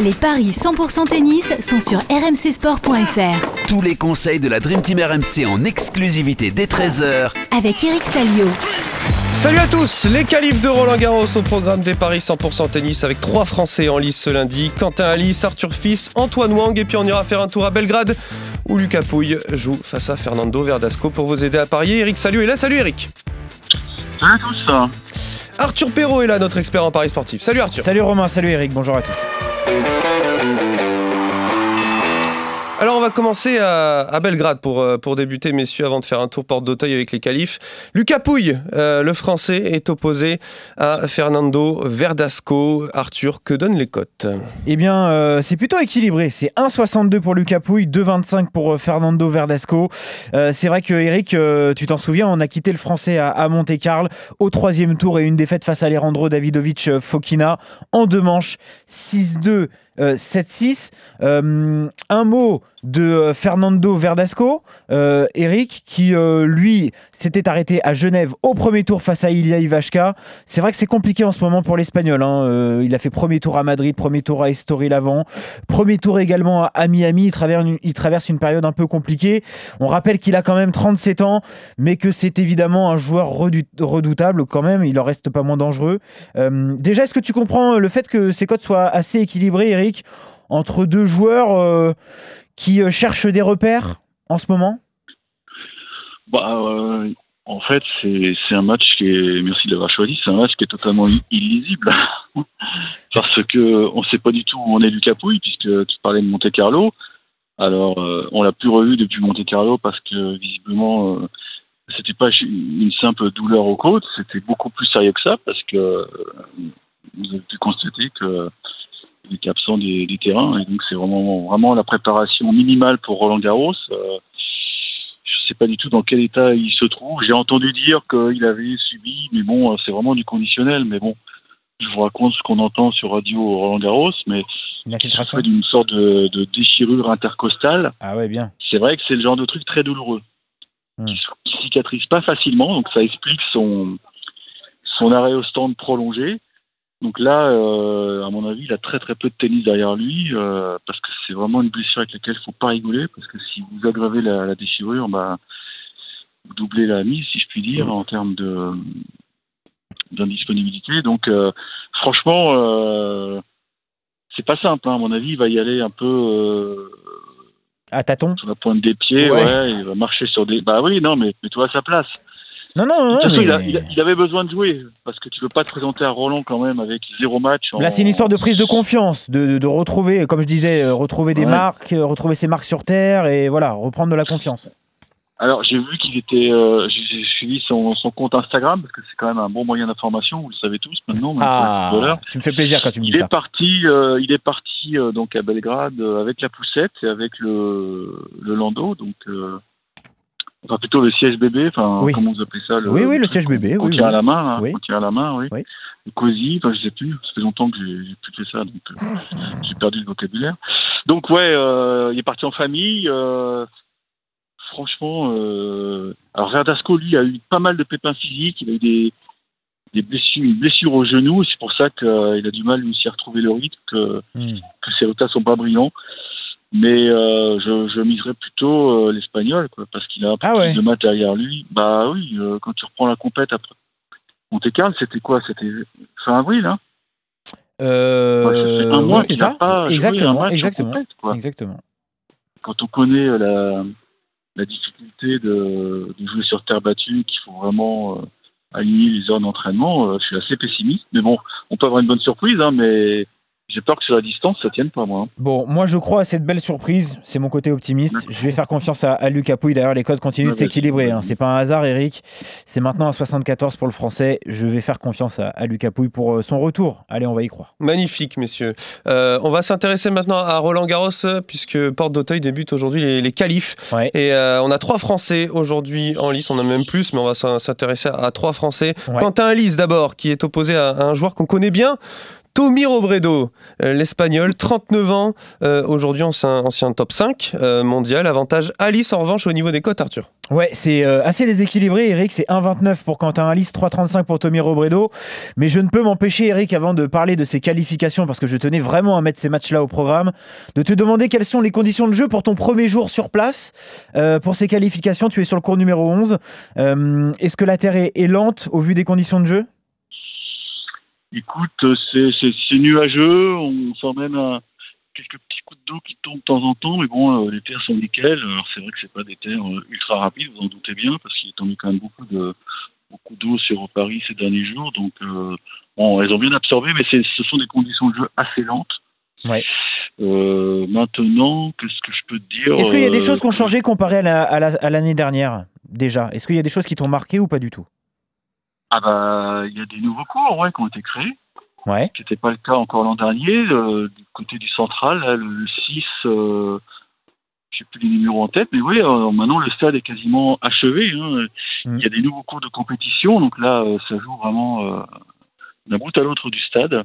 Les paris 100% tennis sont sur rmcsport.fr. Tous les conseils de la Dream Team RMC en exclusivité dès 13h Avec Eric Salio. Salut à tous, les qualifs de Roland Garros au programme des paris 100% tennis avec trois Français en lice ce lundi. Quentin Alice, Arthur Fils, Antoine Wang et puis on ira faire un tour à Belgrade où Lucas Pouille joue face à Fernando Verdasco pour vous aider à parier. Eric, salut et là, salut Eric. Salut à tous. Arthur Perrault est là, notre expert en paris sportif. Salut Arthur. Salut Romain, salut Eric, bonjour à tous. Thank you. Alors on va commencer à, Belgrade pour, euh, pour débuter, messieurs, avant de faire un tour porte d'Auteuil avec les qualifs. Lucas Pouille, euh, le français, est opposé à Fernando Verdasco. Arthur, que donnent les cotes? Eh bien, euh, c'est plutôt équilibré. C'est 1,62 pour Lucas Pouille, 2,25 pour Fernando Verdasco. C'est vrai que Eric, tu t'en souviens, on a quitté le français à, Monte-Carlo au troisième tour et une défaite face à Alejandro Davidovic Fokina en deux manches, 6-2. euh, 7-6. Euh, un mot de euh, Fernando Verdasco, euh, Eric, qui euh, lui s'était arrêté à Genève au premier tour face à Ilya Ivashka. C'est vrai que c'est compliqué en ce moment pour l'Espagnol. hein. Il a fait premier tour à Madrid, premier tour à Estoril-Lavant, premier tour également à Miami. Il traverse, une, période un peu compliquée. On rappelle qu'il a quand même 37 ans, mais que c'est évidemment un joueur redoutable quand même. Il en reste pas moins dangereux. Déjà, est-ce que tu comprends le fait que ces codes soient assez équilibrés, Eric, entre deux joueurs euh, qui euh, cherchent des repères en ce moment? Bah, euh, en fait, c'est un match qui est, merci de l'avoir choisi, c'est un match qui est totalement illisible. Parce que on sait pas du tout où on est Lucas Pouille, puisque tu parlais de Monte Carlo. Alors, euh, on l'a plus revu depuis Monte Carlo parce que visiblement, euh, c'était pas une simple douleur aux côtes, c'était beaucoup plus sérieux que ça parce que vous avez pu constater que il était absent des, des terrains et donc c'est vraiment vraiment la préparation minimale pour Roland Garros. Euh, je sais pas du tout dans quel état il se trouve. J'ai entendu dire qu'il avait subi, mais bon, c'est vraiment du conditionnel. Mais bon, je vous raconte ce qu'on entend sur radio Roland Garros, mais il souffrait d'une sorte de, de déchirure intercostale. Ah ouais, bien. C'est vrai que c'est le genre de truc très douloureux, Hmm. qui, qui cicatrise pas facilement, donc ça explique son son arrêt au stand prolongé. Donc là, euh, à mon avis, il a très très peu de tennis derrière lui, euh, parce que c'est vraiment une blessure avec laquelle il faut pas rigoler, parce que si vous aggravez la, la déchirure, bah, vous doublez la mise, si je puis dire, en termes de d'indisponibilité. Donc, euh, franchement, euh, c'est pas simple. hein. À mon avis, il va y aller un peu À tâton sur la pointe des pieds, Ouais. ouais. Il va marcher sur des. Bah oui, non, mais mets-toi à sa place. Non, non, non. De toute façon, mais- il, a- il a- il avait besoin de jouer parce que tu veux pas te présenter à Roland quand même avec zéro match. en- Là, c'est une histoire de prise de confiance, de, de- de retrouver, comme je disais, euh, retrouver des Ouais. marques, euh, retrouver ses marques sur terre et voilà, reprendre de la confiance. Alors, j'ai vu qu'il était. euh, j'ai suivi son, son compte Instagram parce que c'est quand même un bon moyen d'information. Vous le savez tous maintenant. Ah, tu me fais plaisir quand tu me dis Il est ça. parti, euh, il est parti euh, donc à Belgrade avec la poussette et avec le, le landau, donc enfin plutôt le siège bébé, enfin Oui. comment vous appelez ça le, Oui, oui, le siège bébé, oui, tient oui. à la main, hein, Oui. qu'on tient à la main, oui. Oui. Le cosy, enfin je sais plus, ça fait longtemps que j'ai plus fait ça, donc euh, j'ai perdu le vocabulaire. Donc ouais, euh, il est parti en famille. euh, franchement, alors Verdasco lui a eu pas mal de pépins physiques, il a eu des des blessures, une blessure au genou, et c'est pour ça qu'il a du mal lui aussi à retrouver le rythme, que, Hmm. que ses résultats sont pas brillants. Mais euh, je, je miserais plutôt euh, l'espagnol, quoi, parce qu'il a un peu Ah plus ouais. de maths derrière lui. Bah oui, euh, quand tu reprends la compète après Monte Carlo, c'était quoi? C'était fin avril, hein? Euh, Ouais, un mois qu'il n'a ça. pas joué un Exactement, match en exactement, compète, quoi. exactement. Quand on connaît la, la difficulté de, de jouer sur terre battue, qu'il faut vraiment aligner les heures d'entraînement, je suis assez pessimiste. Mais bon, on peut avoir une bonne surprise, hein, mais j'ai peur que sur la distance, ça tienne pas, moi. Bon, moi je crois à cette belle surprise, c'est mon côté optimiste. Je vais faire confiance à, à Lucas Pouille. D'ailleurs, les codes continuent de s'équilibrer. hein. C'est pas un hasard, Eric. C'est maintenant à 74 pour le français. Je vais faire confiance à, à Lucas Pouille pour euh, son retour. Allez, on va y croire. Magnifique, messieurs. Euh, on va s'intéresser maintenant à Roland Garros, puisque Porte d'Auteuil débute aujourd'hui les, les qualifs. Ouais. Et euh, on a trois Français aujourd'hui en lice, on en a même plus, mais on va s'in- s'intéresser à, à trois Français. Ouais. Quentin Alice d'abord, qui est opposé à, à un joueur qu'on connaît bien, Tommy Robredo, euh, l'Espagnol, 39 ans, euh, aujourd'hui ancien, top 5 euh, mondial. Avantage Alice en revanche au niveau des cotes, Arthur. Ouais, c'est assez déséquilibré, Eric. C'est 1,29 pour Quentin Alice, 3,35 pour Tommy Robredo. Mais je ne peux m'empêcher, Eric, avant de parler de ses qualifications, parce que je tenais vraiment à mettre ces matchs-là au programme, de te demander quelles sont les conditions de jeu pour ton premier jour sur place. Pour ces qualifications, tu es sur le cours numéro 11. Euh, Est-ce que la Terre est lente au vu des conditions de jeu? Écoute, c'est c'est- nuageux, on sent même un- quelques petits coups d'eau qui tombent de temps en temps, mais bon, euh, les terres sont nickel. Alors c'est vrai que c'est pas des terres euh, ultra rapides, vous en doutez bien, parce qu'il est tombé quand même beaucoup de beaucoup d'eau sur Paris ces derniers jours, donc euh, bon, elles ont bien absorbé, mais c'est- ce sont des conditions de jeu assez lentes. Ouais. Euh, maintenant, qu'est-ce que je peux te dire Est-ce qu'il y a des euh, choses qui ont changé comparé à la- à la- à l'année dernière, déjà? Est-ce qu'il y a des choses qui t'ont marqué ou pas du tout? Ah bah, il y a des nouveaux cours, ouais, qui ont été créés. Ouais. qui n'était pas le cas encore l'an dernier. Du côté du central, là, le 6, euh, je sais plus les numéros en tête, mais oui, euh, maintenant le stade est quasiment achevé. hein. Mm. Il y a des nouveaux cours de compétition, donc là, euh, ça joue vraiment euh, d'un bout à l'autre du stade.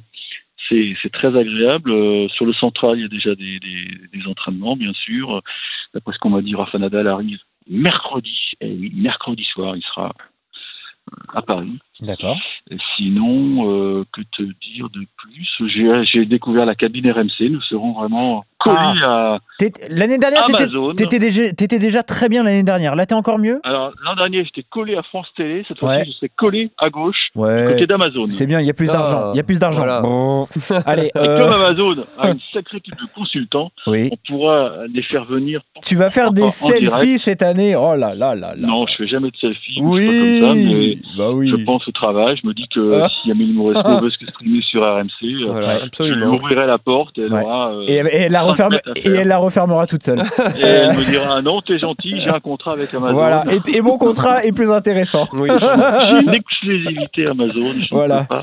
C'est très agréable. Sur le central, il y a déjà des, des, des entraînements, bien sûr. D'après ce qu'on m'a dit, Rafa Nadal arrive mercredi. Et oui, mercredi soir, il sera à Paris. D'accord. Sinon, euh, que te dire de plus? J'ai découvert la cabine RMC. Nous serons vraiment à T'es- L'année dernière, t'étais- Amazon. t'étais déjà, très bien l'année dernière. Là, t'es encore mieux? Alors, l'an dernier, j'étais collé à France Télé. Cette fois-ci, Ouais. je serai collé à gauche, Ouais. côté d'Amazon. C'est bien, il y a plus Ah, d'argent. Il y a plus d'argent. voilà. Bon. Allez, Et euh, comme Amazon a une sacrée équipe de consultants, oui. on pourra les faire venir. Tu vas faire en- des en selfies direct. cette année? Oh là là là là. Non, je fais jamais de selfie. Oui. Je suis pas comme ça, mais bah oui. je pense au travail. Je me dis que Ah. si Amélie Mauresco veut se streamer sur RMC, euh, Voilà, je lui ouvrirai la porte et elle Ouais. aura. euh, Et, et elle la referme, et elle la refermera toute seule. Et elle me dira non, t'es gentil, j'ai un contrat avec Amazon. voilà. Et, et mon contrat est plus intéressant. Oui, J'ai une exclusivité Amazon. Je Voilà. ne peux pas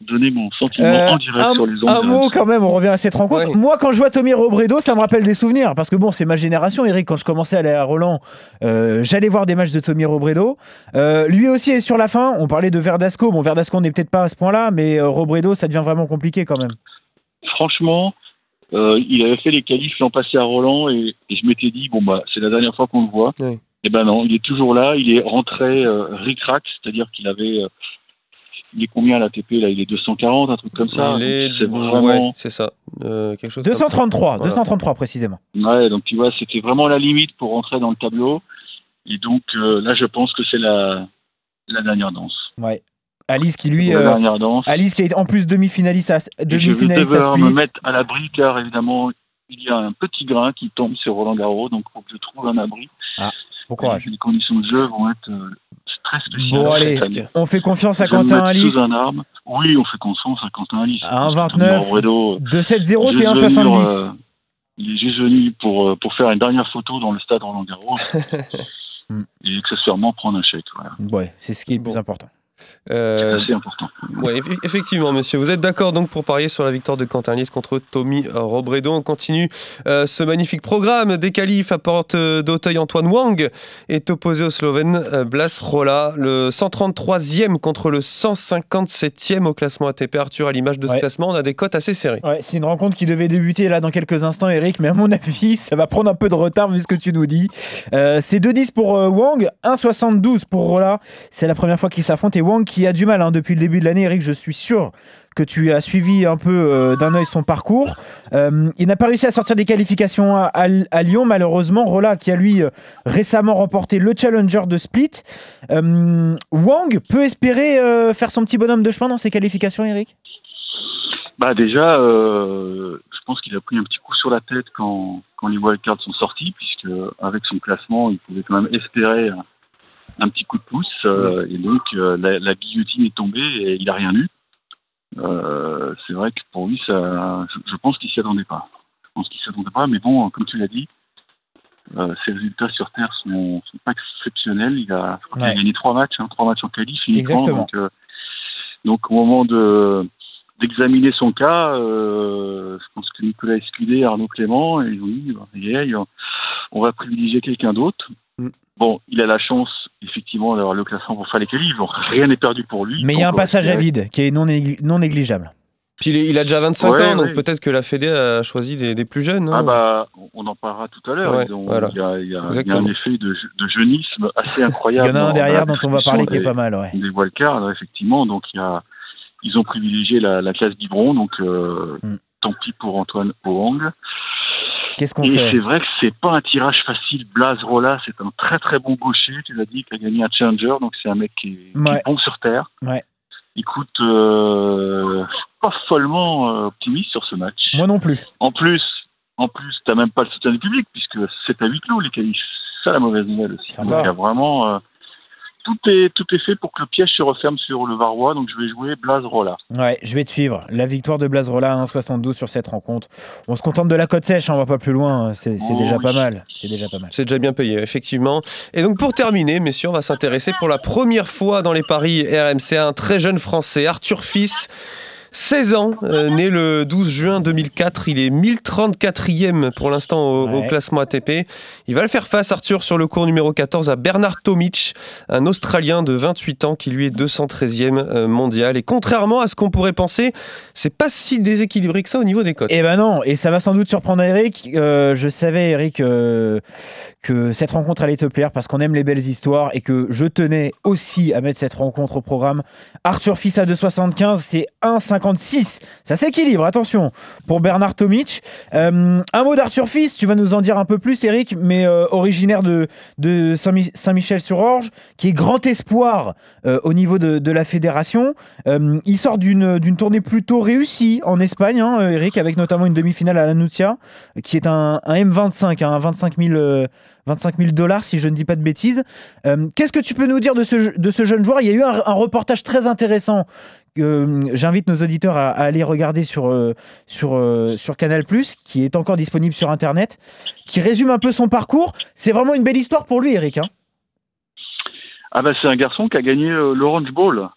donner mon sentiment Euh, en direct un, sur les ondes. un mot quand même, on revient à cette rencontre. Ouais. Moi, quand je vois Tommy Robredo, ça me rappelle des souvenirs. Parce que bon, c'est ma génération, Eric. Quand je commençais à aller à Roland, euh, j'allais voir des matchs de Tommy Robredo. Euh, lui aussi est sur la fin. On parlait de Verdasco. Bon, Verdasco, on n'est peut-être pas à ce point-là, mais euh, Robredo, ça devient vraiment compliqué quand même. Franchement, euh, il avait fait les qualifs l'an passé à Roland et, et je m'étais dit, bon, bah, c'est la dernière fois qu'on le voit. Oui. Et ben non, il est toujours là. Il est rentré euh, ric-rac, c'est-à-dire qu'il avait. euh, il est combien à l'ATP là? Il est 240, un truc comme ça. Il est- C'est ouais, vraiment. c'est ça. Euh, quelque chose comme ça. 233, Voilà. 233 précisément. Ouais, donc tu vois, c'était vraiment la limite pour rentrer dans le tableau. Et donc euh, là, je pense que c'est la, la dernière danse. Ouais. Alice qui lui, la euh, dernière danse. Alice qui est en plus demi-finaliste à, Et je vais à me mettre à l'abri car évidemment, il y a un petit grain qui tombe sur Roland Garros, donc il faut que je trouve un abri. Bon courage. Les conditions de jeu vont être euh, très spéciales. Bon allez, on fait confiance à Quentin Alice. un. Oui, on fait confiance à Quentin Alice. À 1,29. Tommy Robredo, 2-7-0, c'est juste venu, 1,70. euh, il est juste venu pour, pour faire une dernière photo dans le stade Roland Garros et accessoirement prendre un chèque. Voilà. Ouais, c'est ce qui est le plus Bon. important. Euh, C'est assez important. Ouais, eff- effectivement, monsieur. Vous êtes d'accord donc pour parier sur la victoire de Quentin contre Tommy Robredo. On continue euh, ce magnifique programme des qualifs à porte euh, d'Auteuil. Antoine Wang est opposé au Slovène euh, Blas Rola, le 133e contre le 157e au classement ATP. Arthur, à l'image de ce Ouais. classement, on a des cotes assez serrées. Ouais, c'est une rencontre qui devait débuter là dans quelques instants, Eric, mais à mon avis, ça va prendre un peu de retard vu ce que tu nous dis. Euh, c'est 2-10 pour euh, Wang, 1,72 pour Rola. C'est la première fois qu'ils s'affrontent et Wang qui a du mal hein, depuis le début de l'année, Eric, je suis sûr que tu as suivi un peu euh, d'un œil son parcours. Euh, il n'a pas réussi à sortir des qualifications à, Lyon, malheureusement. Rola, qui a lui récemment remporté le Challenger de Split. Euh, Wang peut espérer faire son petit bonhomme de chemin dans ses qualifications, Eric? Bah déjà, je pense qu'il a pris un petit coup sur la tête quand, quand les wildcards sont sortis, puisque avec son classement, il pouvait quand même espérer un, petit coup de pouce. euh, Et donc, euh, la, la guillotine est tombée et il n'a rien eu. Euh, c'est vrai que pour lui, ça, je, je pense qu'il s'y attendait pas. Je pense qu'il s'y attendait pas, mais bon, comme tu l'as dit, euh, ses résultats sur Terre sont, sont pas exceptionnels. Il a, qu'il a gagné trois matchs, hein, trois matchs en qualif uniquement. Donc, euh, donc au moment de d'examiner son cas, euh, je pense que Nicolas Escudé, Arnaud Clément, et ils ont dit, bah, on va privilégier quelqu'un d'autre. Mm. Bon, il a la chance, effectivement, d'avoir le classement pour faire les qualifs. Donc, rien n'est perdu pour lui. Mais il y a un passage à vide qui est non, négli- non négligeable. Puis il, est- il a déjà 25 Ouais, ans, donc ouais. peut-être que la Fédé a choisi des, des plus jeunes. Ah hein. bah, on en parlera tout à l'heure. Ouais, voilà. Il y, a, il y a- il y a Exactement. un effet de, je- de jeunisme assez Il y incroyable. en a un derrière dont on va parler qui est pas mal, ouais. des, wildcards, effectivement. Donc il y a, ils ont privilégié la, la classe biberon, donc euh, Mm. tant pis pour Antoine Hoang. Qu'est-ce qu'on Et fait c'est vrai que c'est pas un tirage facile. Blaise Rolla, c'est un très très bon gaucher, tu l'as dit, qui a gagné un challenger, donc c'est un mec qui est, qui Ouais. est bon sur terre. Ouais. Écoute, euh, je suis pas follement euh, optimiste sur ce match. Moi non plus. En plus, en plus, t'as même pas le soutien du public puisque c'est à huis clos les qualifs. C'est ça la mauvaise nouvelle aussi. Donc, il y a vraiment euh, tout est tout est fait pour que le piège se referme sur le Varois. Donc je vais jouer Blaze Rolla. Ouais, je vais te suivre. La victoire de Blazrola à 1,72 sur cette rencontre. On se contente de la cote sèche, hein, on va pas plus loin. C'est c'est Oh déjà oui. pas mal. C'est déjà pas mal. C'est déjà bien payé, effectivement. Et donc pour terminer, messieurs, on va s'intéresser pour la première fois dans les paris RMC à un très jeune Français, Arthur Fils. 16 ans, euh, né le 12 juin 2004, il est 1034e pour l'instant au, classement ATP. Il va le faire face, Arthur, sur le cours numéro 14 à Bernard Tomic, un Australien de 28 ans qui lui est 213e euh, mondial. Et contrairement à ce qu'on pourrait penser, c'est pas si déséquilibré que ça au niveau des cotes. Eh ben non, et ça va sans doute surprendre Eric. Euh, je savais, Eric, euh, que cette rencontre allait te plaire parce qu'on aime les belles histoires et que je tenais aussi à mettre cette rencontre au programme. Arthur Fils à 2,75, c'est 1,56. Ça s'équilibre, attention, pour Bernard Tomic. Euh, un mot d'Arthur Fils, tu vas nous en dire un peu plus, Eric, mais euh, originaire de, de Saint-Mi- Saint-Michel-sur-Orge, qui est grand espoir euh, au niveau de, la fédération. Il sort d'une tournée plutôt réussie en Espagne, hein, Eric, avec notamment une demi-finale à la Nuzia, qui est un, un M25, hein, un 25 000, euh, 25 000 dollars, si je ne dis pas de bêtises. Qu'est-ce que tu peux nous dire de ce, jeune joueur? Il y a eu un reportage très intéressant. Euh, J'invite nos auditeurs à, à aller regarder sur, euh, sur, euh, sur Canal, qui est encore disponible sur Internet, qui résume un peu son parcours. C'est vraiment une belle histoire pour lui, Eric. hein. Ah bah c'est un garçon qui a gagné l'Orange Bowl.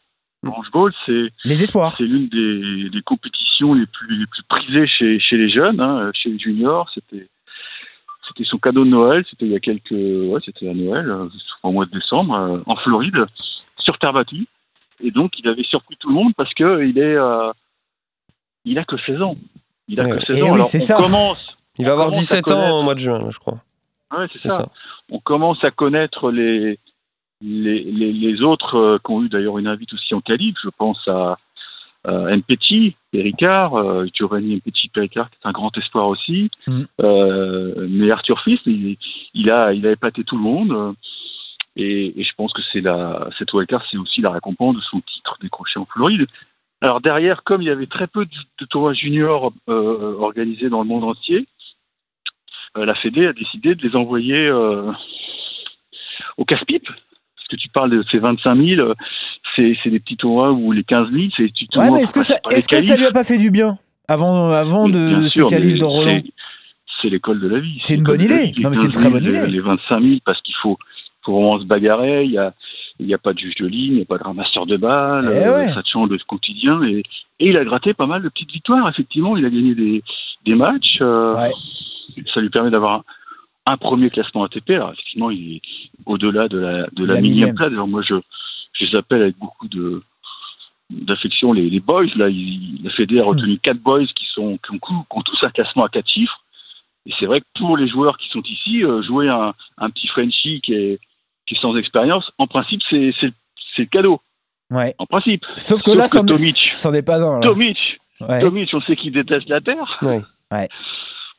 L'Orange Bowl, c'est Les espoirs. c'est l'une des, des compétitions les plus les plus prisées chez chez les jeunes, hein, chez les juniors. C'était c'était son cadeau de Noël. C'était il y a quelques ouais c'était à Noël, au mois de décembre, en Floride, sur terre battue. Et donc il avait surpris tout le monde parce que il est euh, il a que 16 ans. Il a Ouais. que 16 Eh ans. oui, Alors on ça. commence Il va avoir commence à 17 ans au mois de juin, je crois. Ouais, c'est ça. ça. On commence à connaître les, les, les, les autres euh, qui ont eu d'ailleurs une invite aussi en qualif. Je pense à euh, Mpeti, Péricard, euh, Giovanni Mpeti Péricard, qui est un grand espoir aussi. Mm. Euh, mais Arthur Fils, il, il, a, il a épaté tout le monde. Et, et je pense que c'est la, cette wildcard, c'est aussi la récompense de son titre décroché en Floride. Alors derrière, comme il y avait très peu de, de tournois juniors euh, organisés dans le monde entier, euh, la Fédé a décidé de les envoyer euh, au casse-pipe. Parce que tu parles de ces 25 000, euh, c'est c'est des petits tournois ou les 15 000, c'est des petits Ouais, tournois. mais est-ce que, ça, est-ce que lui a pas fait du bien avant, avant de ce de Roland c'est- C'est l'école de la vie. C'est une l'école bonne idée. Non, mais c'est une 15 très 000, bonne idée. Les 25 000, parce qu'il faut, faut vraiment se bagarrer. Il y a, il n'y a pas de juge de ligne, il n'y a pas de ramasseur de balles. Eh euh, ouais. Ça te change de quotidien. Et, et il a gratté pas mal de petites victoires. Effectivement, il a gagné des, des matchs. euh, Ouais. Ça lui permet d'avoir un, un premier classement ATP. Alors, effectivement, il est au-delà de la, de la, La millième place. D'ailleurs, moi, je, je les appelle avec beaucoup de d'affection les, les boys. Là, il, la Fédé a Hmm. retenu quatre boys qui, sont, qui, ont, qui ont tous un classement à quatre chiffres. Et c'est vrai que pour les joueurs qui sont ici, euh, jouer un, un petit Frenchie qui est, qui est sans expérience, en principe, c'est le cadeau. Ouais. En principe. Sauf que Sauf là, que c'en Tomic. c'en est pas un. là. Tomic, Ouais. Tomic, on sait qu'il déteste la Terre. Ouais. Ouais.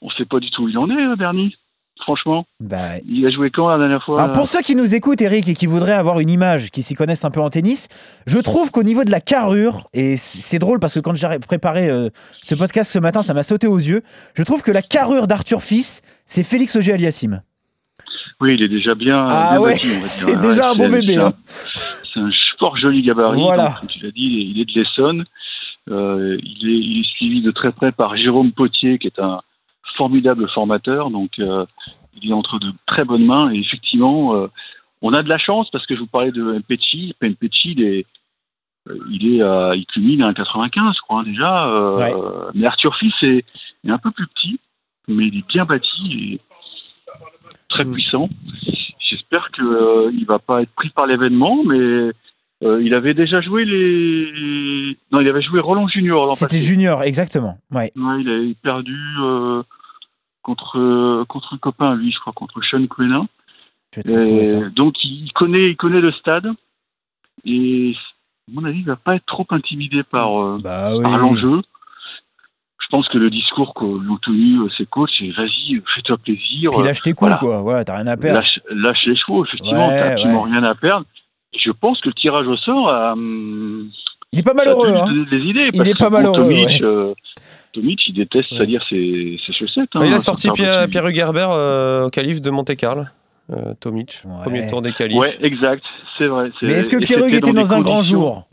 On sait pas du tout où il en est, euh, Bernie. Franchement. Bah, ouais. Il a joué quand la dernière fois? Alors pour ceux qui nous écoutent, Eric, et qui voudraient avoir une image, qui s'y connaissent un peu en tennis, je trouve qu'au niveau de la carrure, et c'est drôle parce que quand j'ai préparé euh, ce podcast ce matin, ça m'a sauté aux yeux, je trouve que la carrure d'Arthur Fils, c'est Félix Auger-Aliassime. Oui, il est déjà bien. Ah bien ouais, bâti, c'est déjà un beau c'est- bébé, c'est un- hein. C'est un fort joli gabarit. Voilà. donc, comme tu l'as dit, il est, de l'Essonne. Euh, il, est, il est suivi de très près par Jérôme Potier, qui est un formidable formateur. Donc, euh, il est entre de très bonnes mains. Et effectivement, euh, on a de la chance parce que je vous parlais de Mpeci. Mpeci, il est, il est, à- il culmine à un 95, je crois hein, déjà. Ouais. Mais Arthur Fils est, est un peu plus petit, mais il est bien bâti et très puissant. J'espère qu'il ne va pas être pris par l'événement, mais Euh, il avait déjà joué les. Non, il avait joué Roland Junior C'était junior, exactement. Ouais. Ouais, il avait perdu euh, contre, euh, contre un copain, lui, je crois, contre Sean Quenin. Donc il connaît, il connaît le stade et à mon avis, il va pas être trop intimidé par, euh, Bah oui. par l'enjeu. Je pense que le discours qu'ont tenu euh, ses coachs, c'est vas-y, fais-toi plaisir, Puis euh, lâche tes coups, voilà. quoi. Voilà, t'as rien à perdre. lâche, lâche les chevaux. Effectivement, Ouais, t'as absolument ouais. rien à perdre. Et je pense que le tirage au sort a, hum, Il est pas malheureux, hein. des idées. Il est pas malheureux, Tomic, ouais. euh, Tomic, il déteste Ouais. salir ses, ses chaussettes. Ah, il hein, a ça sorti Pierre, Pierre Hugerbert euh, au calife de Monte-Carlo. Euh, Tomic, Ouais. premier tour des qualifs. Ouais, exact, c'est vrai. c'est- Mais est-ce que Pierre c'était était dans un grand jour?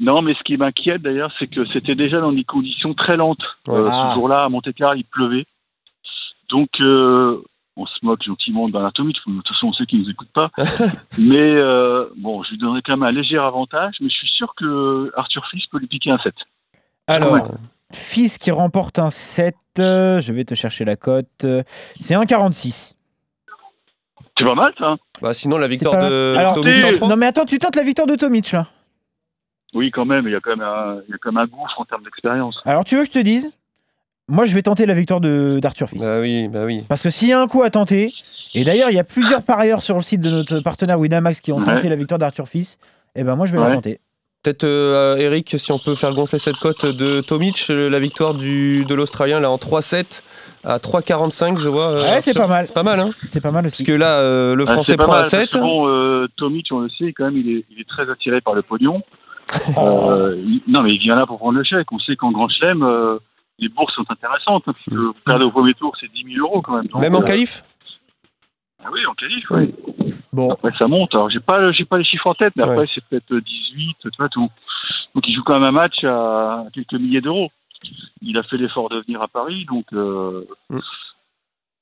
Non, mais ce qui m'inquiète d'ailleurs, c'est que c'était déjà dans des conditions très lentes. Euh, Ah. Ce jour-là, à Monte-Carlo, il pleuvait. Donc, euh, on se moque gentiment d'Anatomique. De toute façon, on sait qu'il ne nous écoute pas. mais euh, bon, je lui donnerai quand même un léger avantage. Mais je suis sûr que Arthur Fils peut lui piquer un 7. Alors, Ouais. fils qui remporte un 7, euh, je vais te chercher la cote. C'est un 46. C'est pas mal, ça. Bah, sinon, la victoire pas- de Alors, Tomic t'es- en 3. Non mais attends, tu tentes la victoire de Tomic là. Oui, quand même. Il y a quand même un, il y a quand même un gouffre en termes d'expérience. Alors tu veux que je te dise Moi je vais tenter la victoire de d'Arthur Fils. Bah oui, bah oui. Parce que s'il y a un coup à tenter, et d'ailleurs il y a plusieurs parieurs sur le site de notre partenaire Winamax qui ont Ouais. tenté la victoire d'Arthur Fils, et ben moi je vais la tenter. Peut-être, euh, Eric, si on peut faire gonfler cette cote de Tomic, euh, la victoire du, de l'Australien, là, en 3-7 à 3,45, je vois. euh, Ouais, c'est pas mal. C'est pas mal, hein C'est pas mal Parce aussi. que là, euh, le Ah, Français prend mal, un parce 7. que Bon, euh, Tomic, on le sait, quand même, il est, il est très attiré par le pognon. Euh, il- non, mais il vient là pour prendre le chèque. On sait qu'en Grand Chelem, euh, les bourses sont intéressantes. hein, parce que vous perdez au premier tour, c'est 10 000 euros quand même. Donc, Même en euh, qualif ah oui, en qualif, oui. Bon, Après, ça monte. Alors, j'ai pas, j'ai pas les chiffres en tête, mais Ouais. après, c'est peut-être 18, tu vois, tout. Donc, il joue quand même un match à quelques milliers d'euros. Il a fait l'effort de venir à Paris, donc euh, Mm.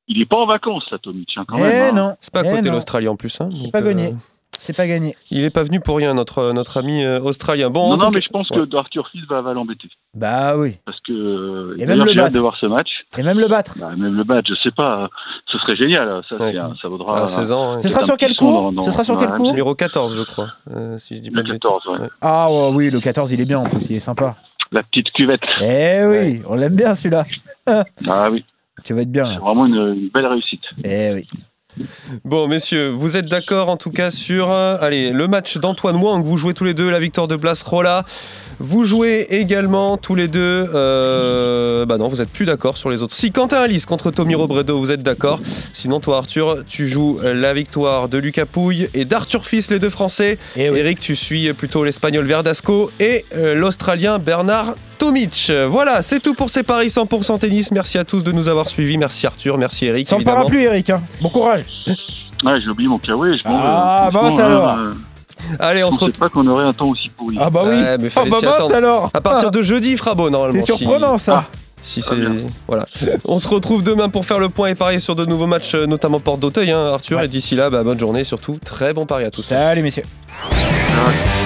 il est pas en vacances, là, Tomic, hein, quand eh même. hein. non, C'est pas à Eh côté non. l'Australie en plus. Hein, donc, pas gagné. C'est pas gagné. il est pas venu pour rien, notre, notre ami euh, australien. Bon, Non, non, cas- mais je pense Ouais. que Arthur Fils va, va l'embêter. Bah oui, Parce que Et même d'ailleurs, le j'ai hâte battre. de voir ce match. et même le battre. Bah, même le match, je sais pas. Ce serait génial. Ça, Ouais. ça vaudra. à 16 ans. ouais. Ce sera un sur quel cours dans- dans- Ce sera sur quel cours Numéro 14, je crois. euh, si je dis pas Le de 14, bêtises. ouais. Ah ouais, oui, le 14 il est bien en plus, il est sympa. La petite cuvette. Eh oui, on l'aime bien celui-là. Ah oui, Tu vas être bien c'est vraiment une, une belle réussite. Eh oui. Bon, messieurs, vous êtes d'accord en tout cas sur euh, allez, le match d'Antoine Wang. Vous jouez tous les deux la victoire de Blas Rolla. Vous jouez également tous les deux. euh, bah non, vous êtes plus d'accord sur les autres. Si Quentin Alice contre Tommy Robredo, vous êtes d'accord. Sinon, toi, Arthur, tu joues la victoire de Lucas Pouille et d'Arthur Fils, les deux Français. Eh oui. Eric, tu suis plutôt l'Espagnol Verdasco et euh, l'Australien Bernard Tomic. Voilà, c'est tout pour ces paris 100% tennis. Merci à tous de nous avoir suivis. Merci Arthur, merci Eric. Sans évidemment. parapluie Eric, hein. bon courage. Ouais, j'ai oublié mon kawaii. Je. Ah, bah, là, alors. euh, Allez, on Je se retrouve. pas qu'on aurait un temps aussi pourri. Ah bah oui. Ouais, mais Ah fallait bah s'y mince attendre. alors. À partir de jeudi, il fera beau normalement. C'est si- surprenant ça. Si Très c'est bien. voilà. On se retrouve demain pour faire le point et parier sur de nouveaux matchs, euh, notamment Porte d'Auteuil, hein, Arthur. Ouais. Et d'ici là, bah, bonne journée, surtout très bon pari à tous. Salut messieurs. Ah,